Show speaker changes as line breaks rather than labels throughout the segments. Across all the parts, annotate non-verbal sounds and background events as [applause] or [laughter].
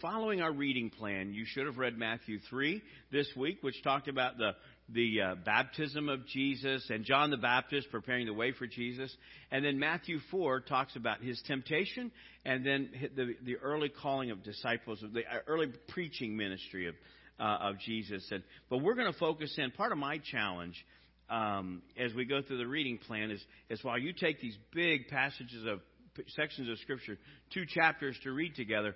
following our reading plan, you should have read Matthew 3 this week, which talked about the, the uh, baptism of Jesus and John the Baptist preparing the way for Jesus. And then Matthew 4 talks about his temptation and then the, the early calling of disciples, the uh, early preaching ministry of, uh, of Jesus. And, but we're going to focus in, part of my challenge um, as we go through the reading plan is, is while you take these big passages of sections of Scripture, two chapters to read together,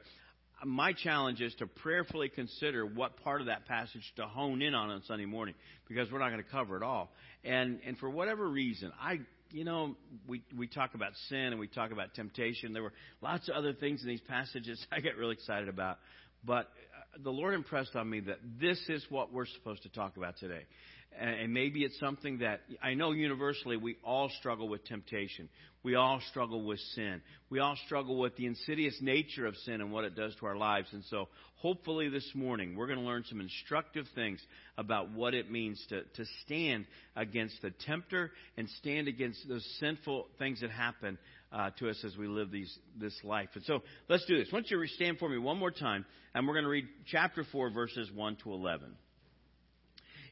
my challenge is to prayerfully consider what part of that passage to hone in on on Sunday morning because we're not going to cover it all. And and for whatever reason, I you know we we talk about sin and we talk about temptation. There were lots of other things in these passages [laughs] I get really excited about, but uh, the Lord impressed on me that this is what we're supposed to talk about today and maybe it's something that I know universally we all struggle with temptation. We all struggle with sin. We all struggle with the insidious nature of sin and what it does to our lives. And so, hopefully, this morning we're going to learn some instructive things about what it means to, to stand against the tempter and stand against those sinful things that happen uh, to us as we live these, this life. And so, let's do this. Why don't you stand for me one more time, and we're going to read chapter 4, verses 1 to 11.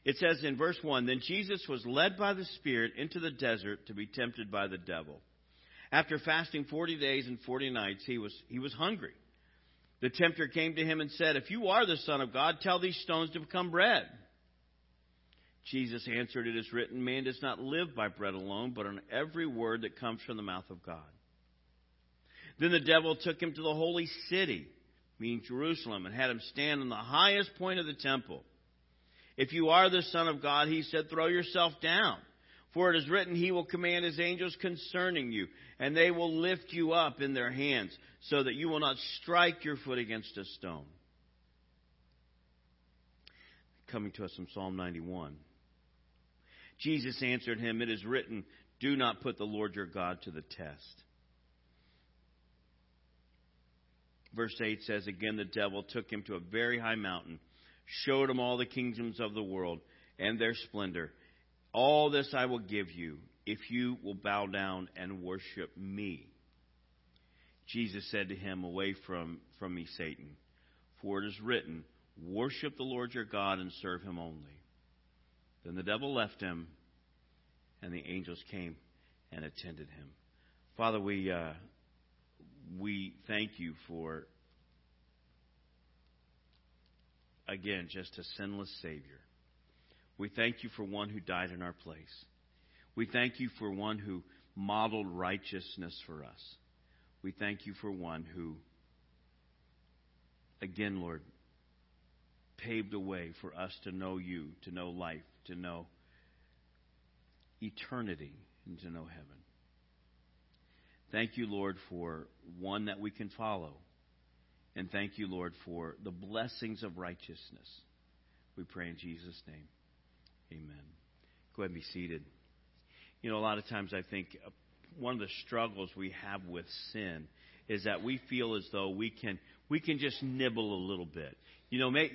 It says in verse 1 Then Jesus was led by the Spirit into the desert to be tempted by the devil. After fasting 40 days and 40 nights, he was, he was hungry. The tempter came to him and said, If you are the Son of God, tell these stones to become bread. Jesus answered, It is written, Man does not live by bread alone, but on every word that comes from the mouth of God. Then the devil took him to the holy city, meaning Jerusalem, and had him stand on the highest point of the temple. If you are the Son of God, he said, throw yourself down. For it is written, He will command His angels concerning you, and they will lift you up in their hands, so that you will not strike your foot against a stone. Coming to us from Psalm 91. Jesus answered him, It is written, Do not put the Lord your God to the test. Verse 8 says, Again, the devil took him to a very high mountain showed him all the kingdoms of the world and their splendor. All this I will give you if you will bow down and worship me. Jesus said to him, Away from, from me, Satan, for it is written, Worship the Lord your God and serve him only. Then the devil left him, and the angels came and attended him. Father, we, uh, we thank you for again, just a sinless Savior. We thank you for one who died in our place. We thank you for one who modeled righteousness for us. We thank you for one who, again, Lord, paved a way for us to know you, to know life, to know eternity, and to know heaven. Thank you, Lord, for one that we can follow and thank you, Lord, for the blessings of righteousness. We pray in Jesus' name. Amen. Go ahead and be seated. You know, a lot of times I think uh, one of the struggles we have with sin is that we feel as though we can we can just nibble a little bit. You know, make,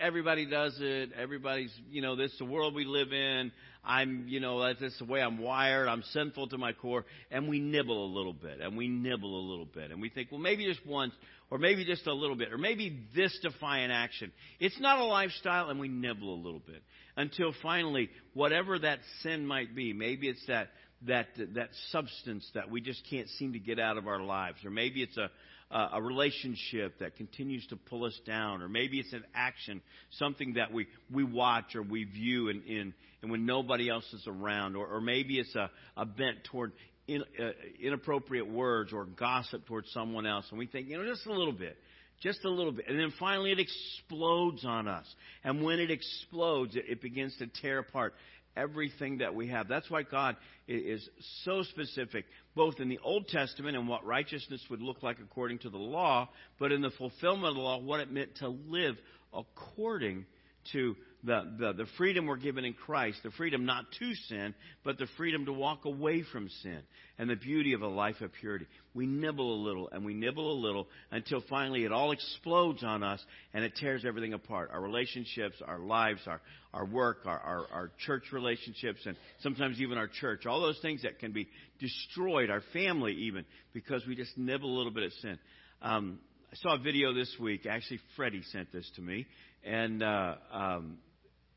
everybody does it. Everybody's, you know, this is the world we live in. I'm, you know, that's, that's the way I'm wired. I'm sinful to my core. And we nibble a little bit, and we nibble a little bit. And we think, well, maybe just once, or maybe just a little bit, or maybe this defiant action. It's not a lifestyle, and we nibble a little bit. Until finally, whatever that sin might be, maybe it's that, that, that substance that we just can't seem to get out of our lives. Or maybe it's a, a relationship that continues to pull us down, or maybe it's an action, something that we, we watch or we view in, in, and when nobody else is around, or, or maybe it's a, a bent toward in, uh, inappropriate words or gossip towards someone else, and we think, you know, just a little bit. Just a little bit. And then finally it explodes on us. And when it explodes, it, it begins to tear apart everything that we have. That's why God is so specific, both in the Old Testament and what righteousness would look like according to the law, but in the fulfillment of the law, what it meant to live according to the, the, the freedom we're given in Christ, the freedom not to sin, but the freedom to walk away from sin, and the beauty of a life of purity. We nibble a little and we nibble a little until finally it all explodes on us and it tears everything apart. Our relationships, our lives, our, our work, our, our, our church relationships, and sometimes even our church. All those things that can be destroyed, our family even, because we just nibble a little bit of sin. Um, I saw a video this week. Actually, Freddie sent this to me, and uh, um,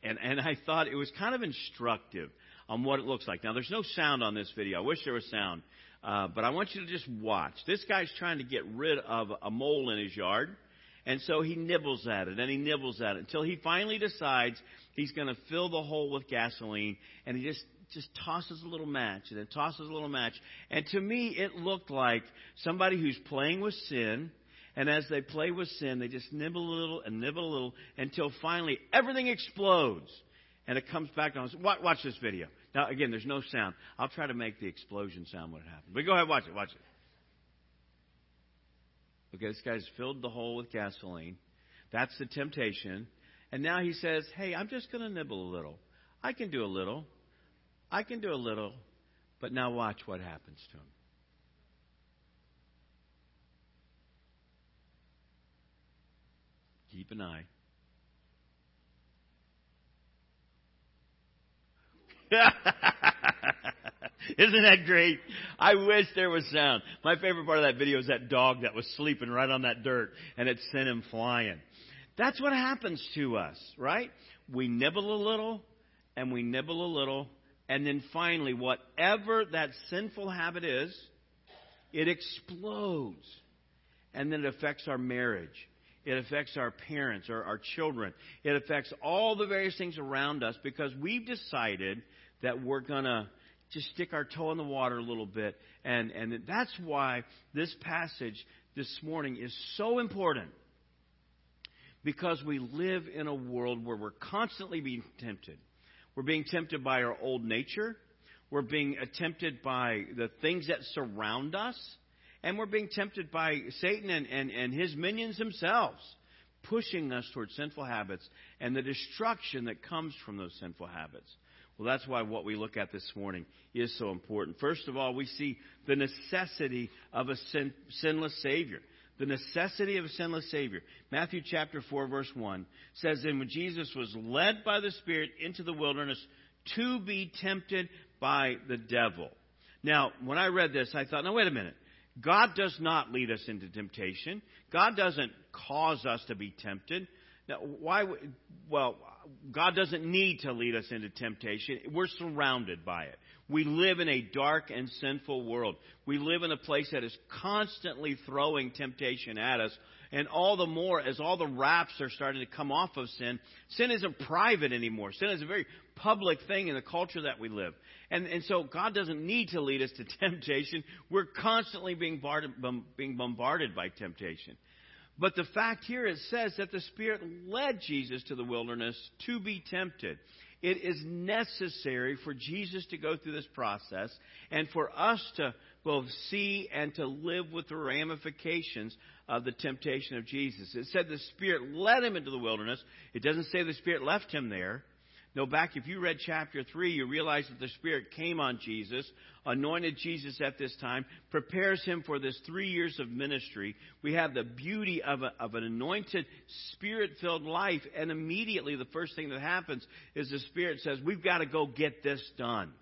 and and I thought it was kind of instructive on what it looks like. Now, there's no sound on this video. I wish there was sound, uh, but I want you to just watch. This guy's trying to get rid of a mole in his yard, and so he nibbles at it and he nibbles at it until he finally decides he's going to fill the hole with gasoline, and he just just tosses a little match and then tosses a little match. And to me, it looked like somebody who's playing with sin. And as they play with sin, they just nibble a little and nibble a little until finally everything explodes. And it comes back on. Watch, watch this video. Now, again, there's no sound. I'll try to make the explosion sound when it happens. But go ahead, watch it, watch it. Okay, this guy's filled the hole with gasoline. That's the temptation. And now he says, hey, I'm just going to nibble a little. I can do a little. I can do a little, but now watch what happens to him. Keep an eye. [laughs] Isn't that great? I wish there was sound. My favorite part of that video is that dog that was sleeping right on that dirt and it sent him flying. That's what happens to us, right? We nibble a little and we nibble a little and then finally, whatever that sinful habit is, it explodes. And then it affects our marriage. It affects our parents or our children. It affects all the various things around us because we've decided that we're going to just stick our toe in the water a little bit. And, and that's why this passage this morning is so important. Because we live in a world where we're constantly being tempted. We're being tempted by our old nature. We're being tempted by the things that surround us. And we're being tempted by Satan and, and, and his minions themselves, pushing us towards sinful habits and the destruction that comes from those sinful habits. Well, that's why what we look at this morning is so important. First of all, we see the necessity of a sin, sinless Savior the necessity of a sinless Savior. Matthew chapter 4, verse 1 says, And when Jesus was led by the Spirit into the wilderness to be tempted by the devil. Now, when I read this, I thought, now wait a minute. God does not lead us into temptation. God doesn't cause us to be tempted. Now, why? Well, God doesn't need to lead us into temptation. We're surrounded by it. We live in a dark and sinful world. We live in a place that is constantly throwing temptation at us. And all the more as all the wraps are starting to come off of sin, sin isn't private anymore. Sin is a very public thing in the culture that we live. And, and so God doesn't need to lead us to [laughs] temptation. We're constantly being being bombarded by temptation. But the fact here it says that the Spirit led Jesus to the wilderness to be tempted. It is necessary for Jesus to go through this process and for us to both see and to live with the ramifications of the temptation of Jesus. It said the Spirit led him into the wilderness. It doesn't say the Spirit left him there. No, back if you read chapter 3, you realize that the Spirit came on Jesus, anointed Jesus at this time, prepares him for this three years of ministry. We have the beauty of, a, of an anointed, Spirit filled life, and immediately the first thing that happens is the Spirit says, We've got to go get this done.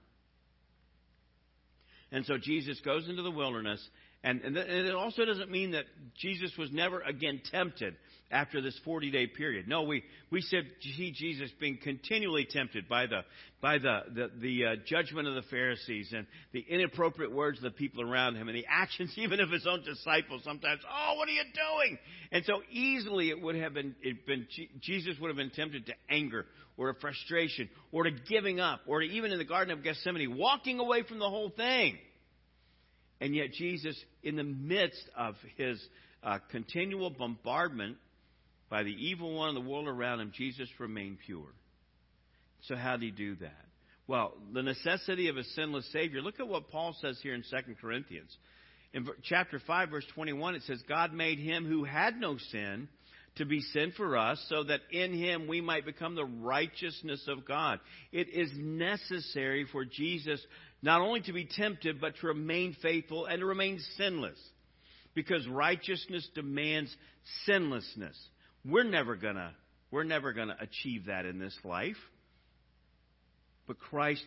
And so Jesus goes into the wilderness, and, and, and it also doesn't mean that Jesus was never again tempted after this 40 day period. No, we, we said see Jesus being continually tempted by the, by the, the, the uh, judgment of the Pharisees and the inappropriate words of the people around him and the actions [laughs] even of his own disciples sometimes. Oh, what are you doing? And so easily it would have been, been Jesus would have been tempted to anger or to frustration or to giving up or to even in the Garden of Gethsemane walking away from the whole thing. And yet Jesus, in the midst of his uh, continual bombardment by the evil one in the world around him, Jesus remained pure. So, how did he do that? Well, the necessity of a sinless Savior. Look at what Paul says here in 2 Corinthians. In chapter 5, verse 21, it says, God made him who had no sin to be sin for us, so that in him we might become the righteousness of God. It is necessary for Jesus not only to be tempted, but to remain faithful and to remain sinless. Because righteousness demands sinlessness. We're never gonna we're never gonna achieve that in this life. But Christ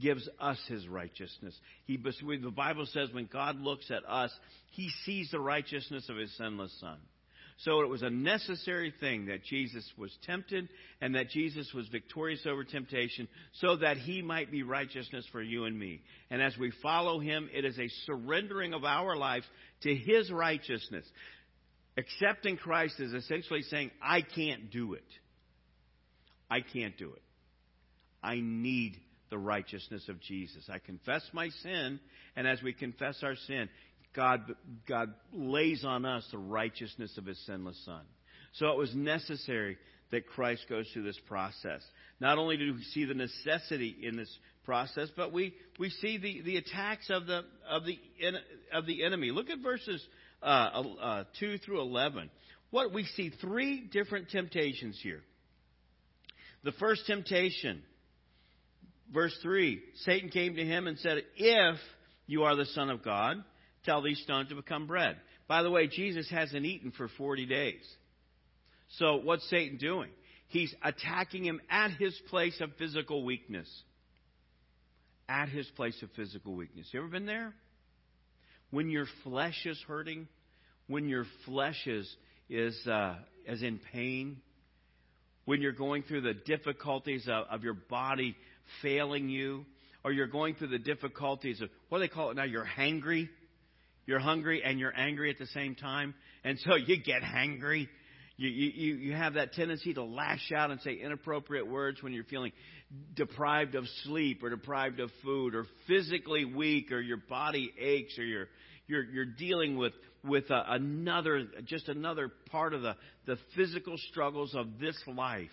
gives us his righteousness. He, the Bible says when God looks at us, he sees the righteousness of his sinless son. So it was a necessary thing that Jesus was tempted and that Jesus was victorious over temptation so that he might be righteousness for you and me. And as we follow him, it is a surrendering of our lives to his righteousness. Accepting Christ is essentially saying, I can't do it. I can't do it. I need the righteousness of Jesus. I confess my sin, and as we confess our sin, God, God lays on us the righteousness of His sinless Son. So it was necessary that Christ goes through this process. Not only do we see the necessity in this process, but we, we see the, the attacks of the, of, the, of the enemy. Look at verses uh, uh, 2 through 11. What we see three different temptations here. The first temptation Verse 3 Satan came to him and said, If you are the Son of God, tell these stones to become bread. By the way, Jesus hasn't eaten for 40 days. So what's Satan doing? He's attacking him at his place of physical weakness. At his place of physical weakness. You ever been there? When your flesh is hurting, when your flesh is, is, uh, is in pain, when you're going through the difficulties of, of your body failing you, or you're going through the difficulties of what do they call it now? You're hangry. You're hungry and you're angry at the same time, and so you get hangry. You, you, you have that tendency to lash out and say inappropriate words when you're feeling deprived of sleep or deprived of food or physically weak or your body aches or you're, you're, you're dealing with, with a, another, just another part of the, the physical struggles of this life.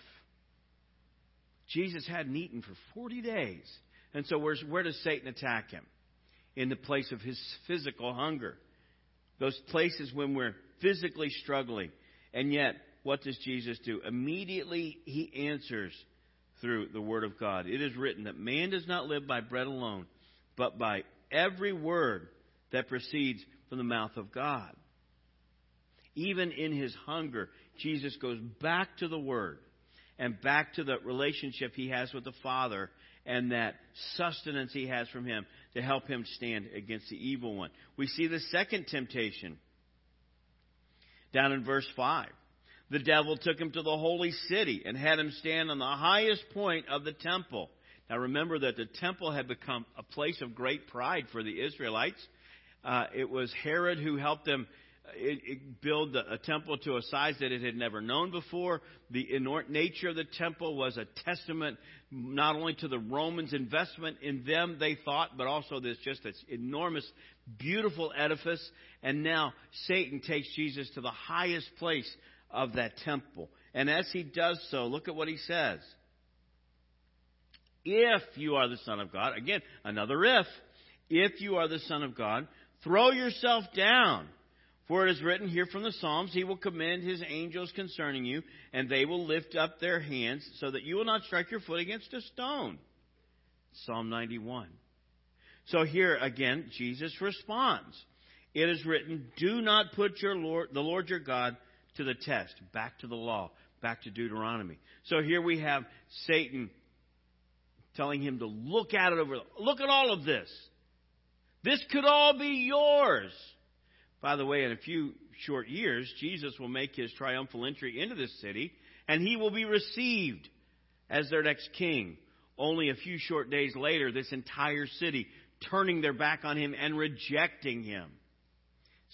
Jesus hadn't eaten for 40 days. And so where does Satan attack him? In the place of his physical hunger. Those places when we're physically struggling. And yet, what does Jesus do? Immediately he answers through the Word of God. It is written that man does not live by bread alone, but by every word that proceeds from the mouth of God. Even in his hunger, Jesus goes back to the Word and back to the relationship he has with the Father and that sustenance he has from him to help him stand against the evil one. We see the second temptation down in verse 5. The devil took him to the holy city and had him stand on the highest point of the temple. Now remember that the temple had become a place of great pride for the Israelites. Uh, it was Herod who helped them it, it build a temple to a size that it had never known before. The nature of the temple was a testament not only to the Romans' investment in them, they thought, but also this just this enormous, beautiful edifice. And now Satan takes Jesus to the highest place of that temple. And as he does so, look at what he says. If you are the Son of God, again, another if, if you are the Son of God, throw yourself down. For it is written here from the Psalms, He will commend His angels concerning you, and they will lift up their hands so that you will not strike your foot against a stone. Psalm 91. So here again, Jesus responds. It is written, Do not put your Lord, the Lord your God to the test. Back to the law, back to Deuteronomy. So here we have Satan telling him to look at it over. Look at all of this. This could all be yours. By the way, in a few short years, Jesus will make his triumphal entry into this city, and he will be received as their next king. Only a few short days later, this entire city turning their back on him and rejecting him.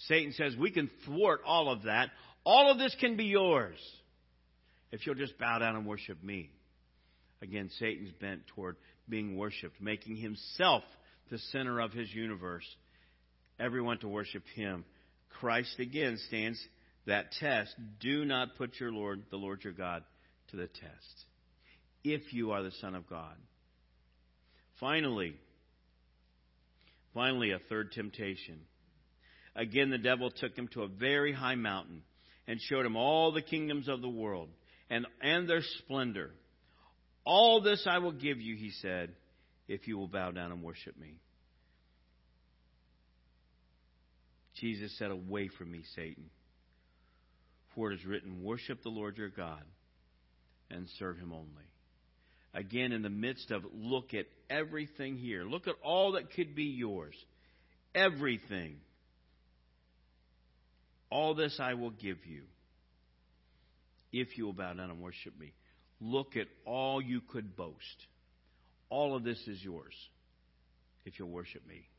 Satan says, We can thwart all of that. All of this can be yours if you'll just bow down and worship me. Again, Satan's bent toward being worshiped, making himself the center of his universe. Everyone to worship him Christ again stands that test. Do not put your Lord, the Lord your God, to the test. If you are the Son of God. Finally, finally, a third temptation. Again, the devil took him to a very high mountain and showed him all the kingdoms of the world and, and their splendor. All this I will give you, he said, if you will bow down and worship me. Jesus said, Away from me, Satan. For it is written, Worship the Lord your God and serve him only. Again, in the midst of look at everything here, look at all that could be yours. Everything. All this I will give you if you will bow down and worship me. Look at all you could boast. All of this is yours if you'll worship me.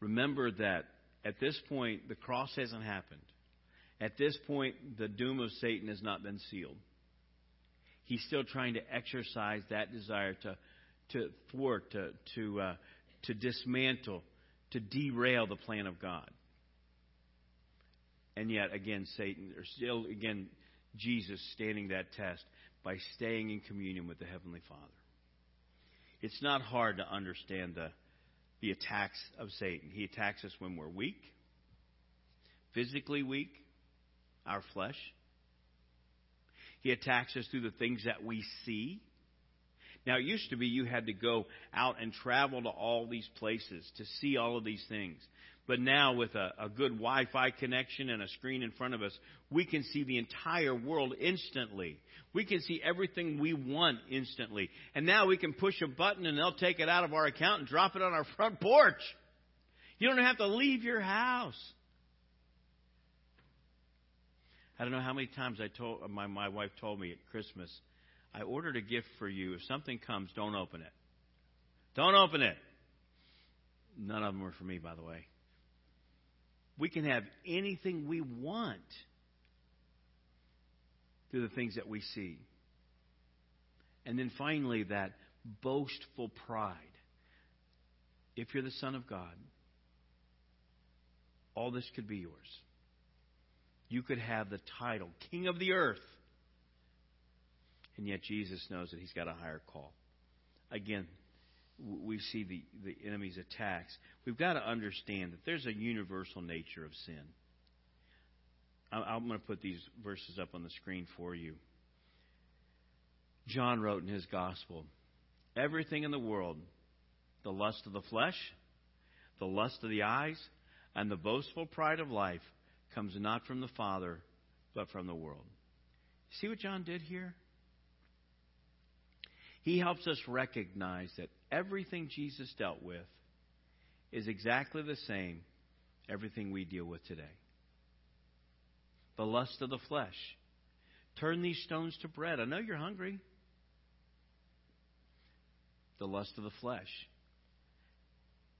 Remember that at this point, the cross hasn't happened. At this point, the doom of Satan has not been sealed. He's still trying to exercise that desire to, to thwart, to, to, uh, to dismantle, to derail the plan of God. And yet, again, Satan, or still, again, Jesus standing that test by staying in communion with the Heavenly Father. It's not hard to understand the, the attacks of Satan. He attacks us when we're weak, physically weak, our flesh. He attacks us through the things that we see. Now, it used to be you had to go out and travel to all these places to see all of these things. But now, with a, a good Wi Fi connection and a screen in front of us, we can see the entire world instantly. We can see everything we want instantly. And now we can push a button and they'll take it out of our account and drop it on our front porch. You don't have to leave your house. I don't know how many times I told my, my wife told me at Christmas, I ordered a gift for you. If something comes, don't open it. Don't open it. None of them were for me, by the way. We can have anything we want through the things that we see. And then finally, that boastful pride. If you're the Son of God, all this could be yours. You could have the title, King of the Earth. And yet Jesus knows that he's got a higher call. Again, we see the, the enemy's attacks, we've got to understand that there's a universal nature of sin. I'm going to put these verses up on the screen for you. John wrote in his gospel everything in the world, the lust of the flesh, the lust of the eyes, and the boastful pride of life comes not from the Father, but from the world. See what John did here? He helps us recognize that everything Jesus dealt with is exactly the same everything we deal with today. The lust of the flesh. Turn these stones to bread. I know you're hungry. The lust of the flesh.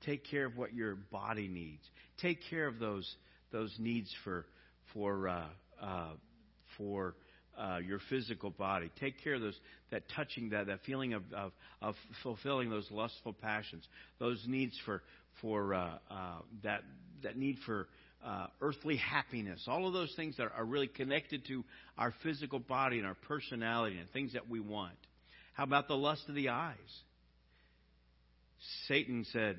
Take care of what your body needs. Take care of those those needs for for uh, uh, for uh, your physical body. Take care of those, that touching, that, that feeling of, of, of fulfilling those lustful passions, those needs for, for uh, uh, that, that need for uh, earthly happiness, all of those things that are really connected to our physical body and our personality and things that we want. How about the lust of the eyes? Satan said,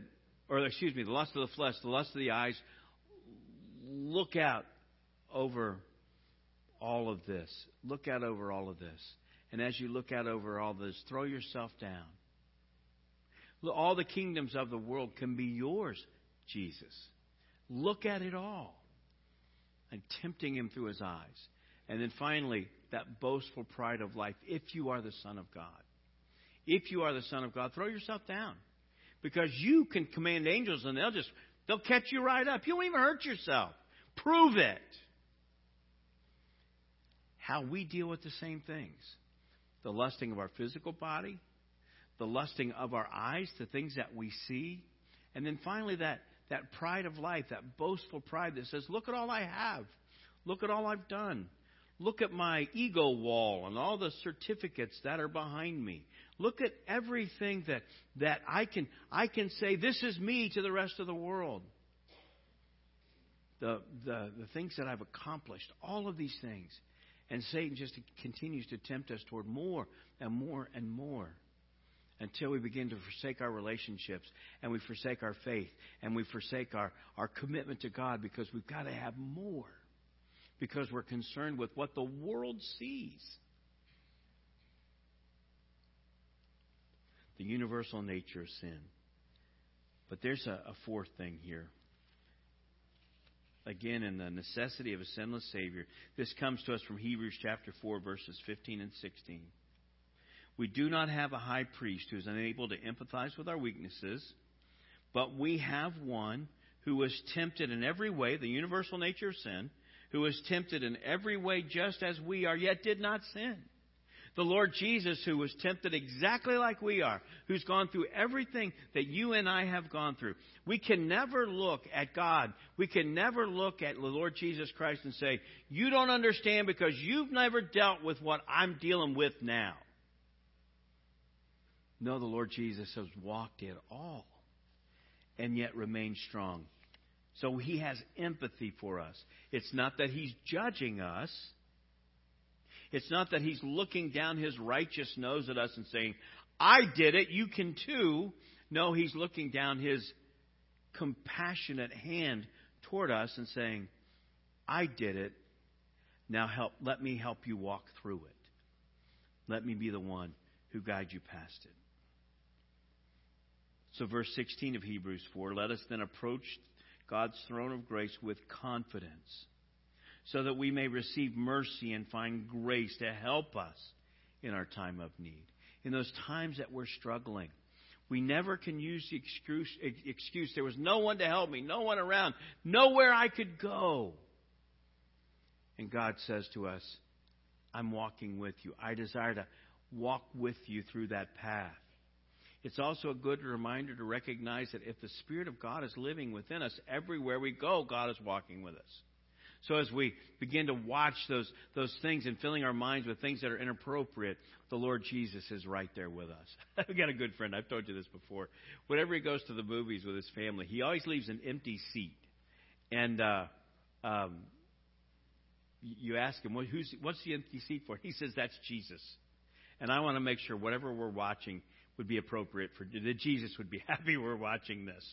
or excuse me, the lust of the flesh, the lust of the eyes, look out over all of this. Look out over all of this. And as you look out over all this, throw yourself down. All the kingdoms of the world can be yours, Jesus. Look at it all. And tempting him through his eyes. And then finally, that boastful pride of life. If you are the Son of God, if you are the Son of God, throw yourself down. Because you can command angels and they'll just, they'll catch you right up. You won't even hurt yourself. Prove it how we deal with the same things the lusting of our physical body, the lusting of our eyes, the things that we see, and then finally that, that pride of life, that boastful pride that says, Look at all I have, look at all I've done. Look at my ego wall and all the certificates that are behind me. Look at everything that, that I can I can say, This is me to the rest of the world. The, the, the things that I've accomplished, all of these things. And Satan just continues to tempt us toward more and more and more until we begin to forsake our relationships and we forsake our faith and we forsake our, our commitment to God because we've got to have more because we're concerned with what the world sees. The universal nature of sin. But there's a, a fourth thing here again in the necessity of a sinless Savior. This comes to us from Hebrews chapter 4, verses 15 and 16. We do not have a high priest who is unable to empathize with our weaknesses, but we have one who was tempted in every way, the universal nature of sin, who was tempted in every way just as we are, yet did not sin. The Lord Jesus, who was tempted exactly like we are, who's gone through everything that you and I have gone through. We can never look at God. We can never look at the Lord Jesus Christ and say, You don't understand because you've never dealt with what I'm dealing with now. No, the Lord Jesus has walked it all and yet remained strong. So he has empathy for us. It's not that he's judging us. It's not that he's looking down his righteous nose at us and saying, I did it, you can too. No, he's looking down his compassionate hand toward us and saying, I did it. Now help let me help you walk through it. Let me be the one who guides you past it. So verse 16 of Hebrews 4, let us then approach God's throne of grace with confidence so that we may receive mercy and find grace to help us in our time of need. In those times that we're struggling, we never can use the excuse, excuse there was no one to help me, no one around, nowhere I could go. And God says to us, I'm walking with you. I desire to walk with you through that path. It's also a good reminder to recognize that if the Spirit of God is living within us, everywhere we go, God is walking with us. So as we begin to watch those, those things and filling our minds with things that are inappropriate, the Lord Jesus is right there with us. [laughs] I've got a good friend. I've told you this before. Whenever he goes to the movies with his family, he always leaves an empty seat. And uh, um, you ask him, well, who's, what's the empty seat for? He says, that's Jesus. And I want to make sure whatever we're watching would be appropriate for that Jesus would be [laughs] happy we're watching this.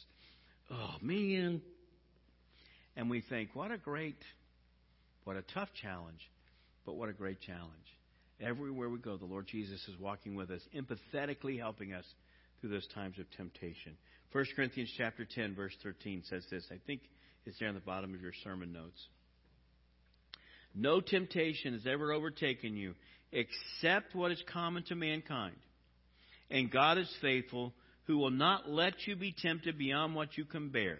Oh man. And we think, what a great what a tough challenge, but what a great challenge. Everywhere we go, the Lord Jesus is walking with us, empathetically helping us through those times of temptation. 1 Corinthians chapter 10 verse 13 says this. I think it's there on the bottom of your sermon notes. No temptation has ever overtaken you except what is common to mankind. And God is faithful, who will not let you be tempted beyond what you can bear.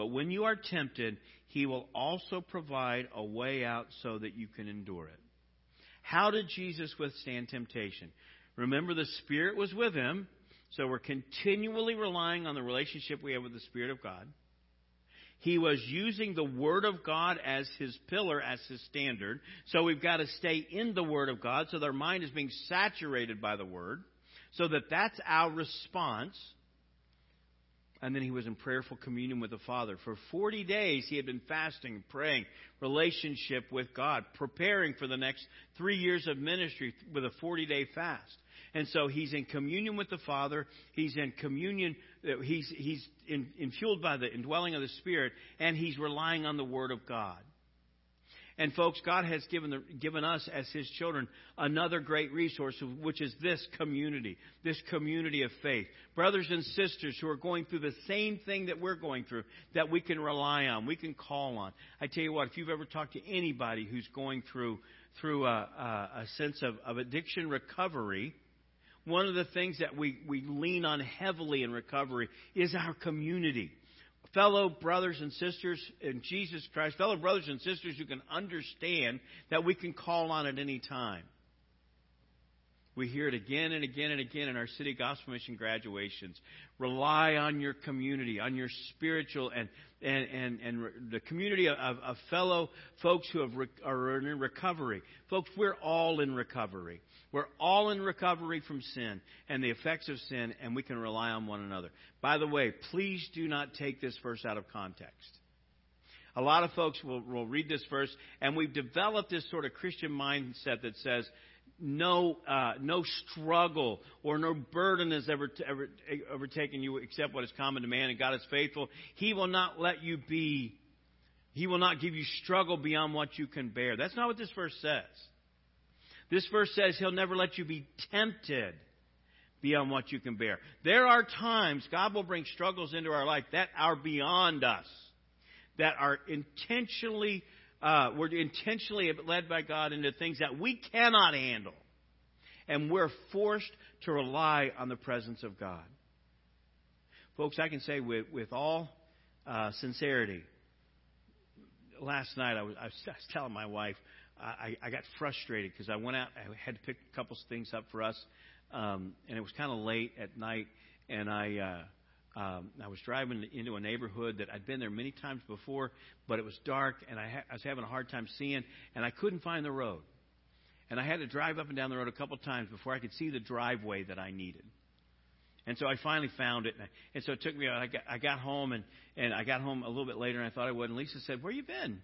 But when you are tempted, he will also provide a way out so that you can endure it. How did Jesus withstand temptation? Remember, the Spirit was with him, so we're continually relying on the relationship we have with the Spirit of God. He was using the Word of God as his pillar, as his standard. So we've got to stay in the Word of God so that our mind is being saturated by the Word so that that's our response. And then he was in prayerful communion with the Father. For 40 days, he had been fasting, praying, relationship with God, preparing for the next three years of ministry with a 40 day fast. And so he's in communion with the Father. He's in communion. Uh, he's, he's in, infueled by the indwelling of the Spirit. And he's relying on the Word of God. And folks, God has given, the, given us as His children another great resource, which is this community, this community of faith. Brothers and sisters who are going through the same thing that we're going through, that we can rely on, we can call on. I tell you what, if you've ever talked to anybody who's going through, through a, a, a sense of, of addiction recovery, one of the things that we, we lean on heavily in recovery is our community fellow brothers and sisters in Jesus Christ, fellow brothers and sisters who can understand that we can call on at any time. We hear it again and again and again in our city gospel mission graduations. Rely on your community, on your spiritual and and and, and the community of, of fellow folks who have, are in recovery. Folks, we're all in recovery. We're all in recovery from sin and the effects of sin, and we can rely on one another. By the way, please do not take this verse out of context. A lot of folks will, will read this verse, and we've developed this sort of Christian mindset that says, no, uh, no struggle or no burden has ever, ever overtaken you except what is common to man, and God is faithful. He will not let you be, He will not give you struggle beyond what you can bear. That's not what this verse says. This verse says He'll never let you be tempted beyond what you can bear. There are times God will bring struggles into our life that are beyond us, that are intentionally, uh, we're intentionally led by God into things that we cannot handle. And we're forced to rely on the presence of God. Folks, I can say with, with all uh, sincerity, last night I was, I was, telling my wife I, I got frustrated because I went out. I had to pick a couple things up for us, um, and it was kind of late at night. And I uh, um, I was driving into a neighborhood that I'd been there many times before, but it was dark, and I, ha- I was having a hard time seeing, and I couldn't find the road. And I had to drive up and down the road a couple times before I could see the driveway that I needed. And so I finally found it. And so it took me, I got, I got home and, and I got home a little bit later and I thought I would. And Lisa said, where you been?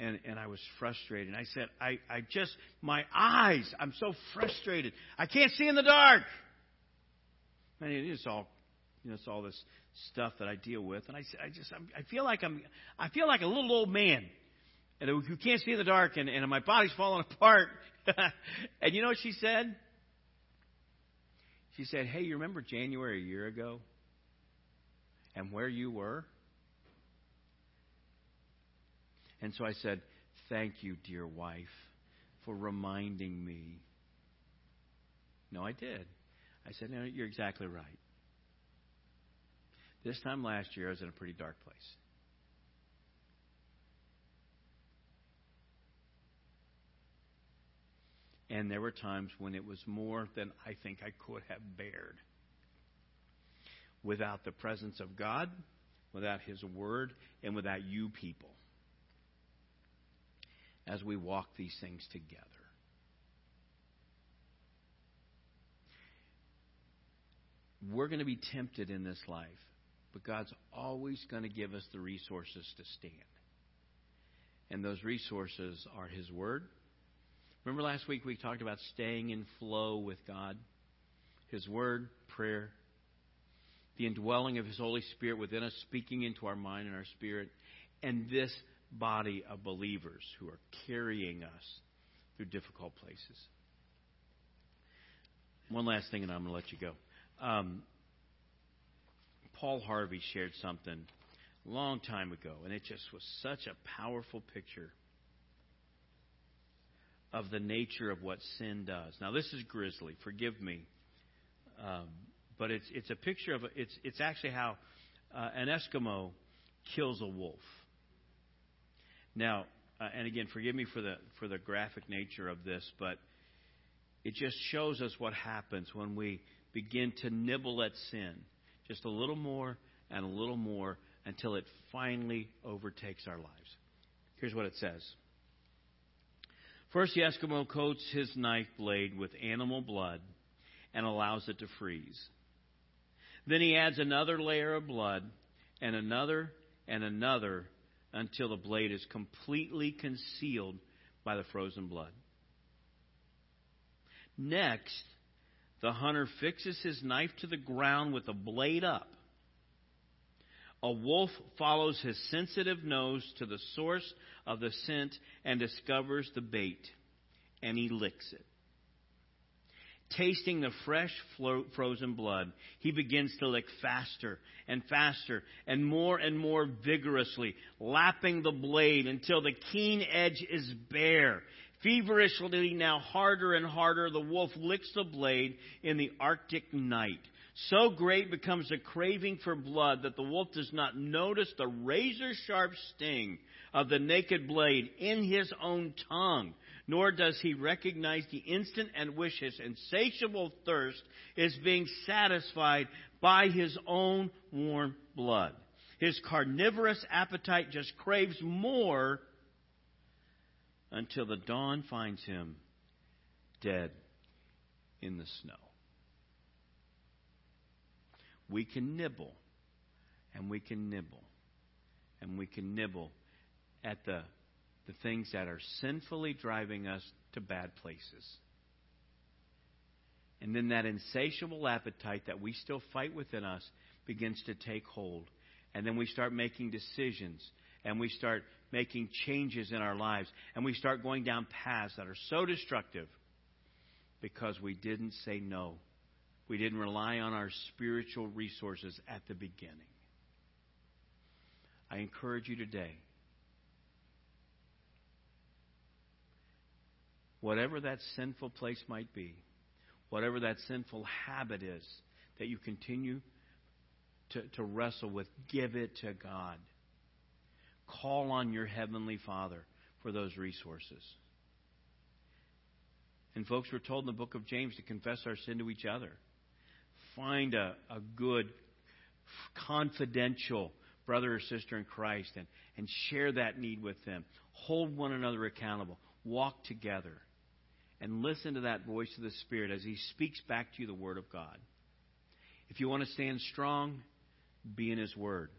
And, and I was frustrated. I said, I, I just, my eyes, I'm so frustrated. I can't see in the dark. And it's all, you know, it's all this stuff that I deal with. And I, I just, I'm, I feel like I'm, I feel like a little old man. And who can't see in the dark and, and my body's falling [laughs] apart. [laughs] and you know what she said? She said, Hey, you remember January a year ago? And where you were? And so I said, Thank you, dear wife, for reminding me. No, I did. I said, No, you're exactly right. This time last year, I was in a pretty dark place. And there were times when it was more than I think I could have bared. Without the presence of God, without His Word, and without you people. As we walk these things together. We're going to be tempted in this life, but God's always going to give us the resources to stand. And those resources are His Word Remember last week we talked about staying in flow with God? His Word, prayer, the indwelling of His Holy Spirit within us, speaking into our mind and our spirit, and this body of believers who are carrying us through difficult places. One last thing, and I'm going to let you go. Um, Paul Harvey shared something a long time ago, and it just was such a powerful picture of the nature of what sin does. Now, this is grisly. Forgive me, um, but it's it's a picture of it's it's actually how uh, an Eskimo kills a wolf. Now, uh, and again, forgive me for the for the graphic nature of this, but it just shows us what happens when we begin to nibble at sin, just a little more and a little more until it finally overtakes our lives. Here's what it says. First, the Eskimo coats his knife blade with animal blood and allows it to freeze. Then he adds another layer of blood and another and another until the blade is completely concealed by the frozen blood. Next, the hunter fixes his knife to the ground with the blade up. A wolf follows his sensitive nose to the source of the scent and discovers the bait, and he licks it. Tasting the fresh flo- frozen blood, he begins to lick faster and faster and more and more vigorously, lapping the blade until the keen edge is bare. Feverishly now harder and harder, the wolf licks the blade in the Arctic night. So great becomes the craving for blood that the wolf does not notice the razor sharp sting of the naked blade in his own tongue, nor does he recognize the instant and wish his insatiable thirst is being satisfied by his own warm blood. His carnivorous appetite just craves more until the dawn finds him dead in the snow. We can nibble, and we can nibble, and we can nibble at the, the things that are sinfully driving us to bad places. And then that insatiable appetite that we still fight within us begins to take hold. And then we start making decisions and we start making changes in our lives and we start going down paths that are so destructive because we didn't say no. We didn't rely on our spiritual resources at the beginning. I encourage you today whatever that sinful place might be, whatever that sinful habit is that you continue to, to wrestle with, give it to God. Call on your Heavenly Father for those resources. And, folks, we're told in the book of James to confess our sin to each other. Find a, a good, confidential brother or sister in Christ and, and share that need with them. Hold one another accountable. Walk together. And listen to that voice of the Spirit as He speaks back to you the Word of God. If you want to stand strong, be in His Word.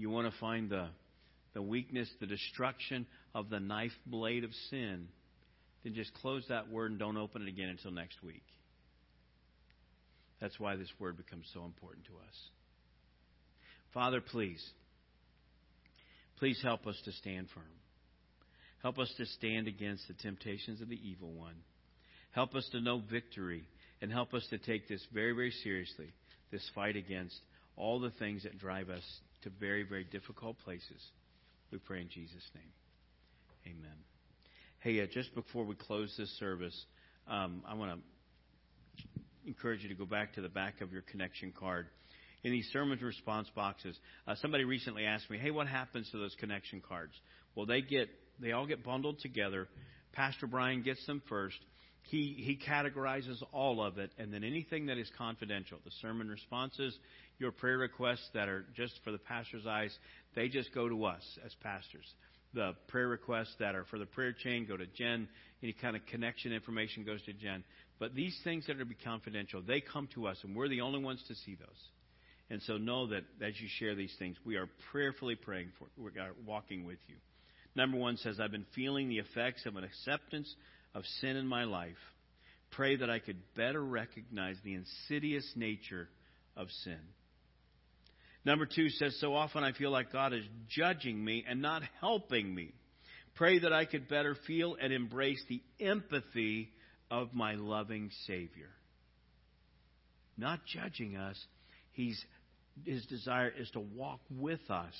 You want to find the, the weakness, the destruction of the knife blade of sin, then just close that Word and don't open it again until next week. That's why this Word becomes so important to us. Father, please, please help us to stand firm. Help us to stand against the temptations of the evil one. Help us to know victory and help us to take this very, very seriously this fight against all the things that drive us to very, very difficult places. We pray in Jesus' name. Amen. Hey, uh, just before we close this service, um, I want to encourage you to go back to the back of your connection card. In these sermon response boxes, uh, somebody recently asked me, "Hey, what happens to those connection cards?" Well, they get they all get bundled together. Pastor Brian gets them first. He, he categorizes all of it, and then anything that is confidential, the sermon responses, your prayer requests that are just for the pastor's eyes, they just go to us as pastors. The prayer requests that are for the prayer chain go to Jen. Any kind of connection information goes to Jen. But these things that are to be confidential, they come to us, and we're the only ones to see those. And so know that as you share these things, we are prayerfully praying for, we're walking with you. Number one says, I've been feeling the effects of an acceptance of sin in my life. Pray that I could better recognize the insidious nature of sin. Number two says, So often I feel like God is judging me and not helping me. Pray that I could better feel and embrace the empathy of my loving Savior. Not judging us, He's, His desire is to walk with us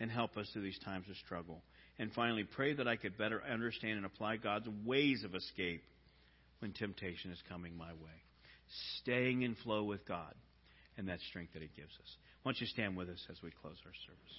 and help us through these times of struggle. And finally, pray that I could better understand and apply God's ways of escape when temptation is coming my way. Staying in flow with God and that strength that it gives us. Why don't you stand with us as we close our service?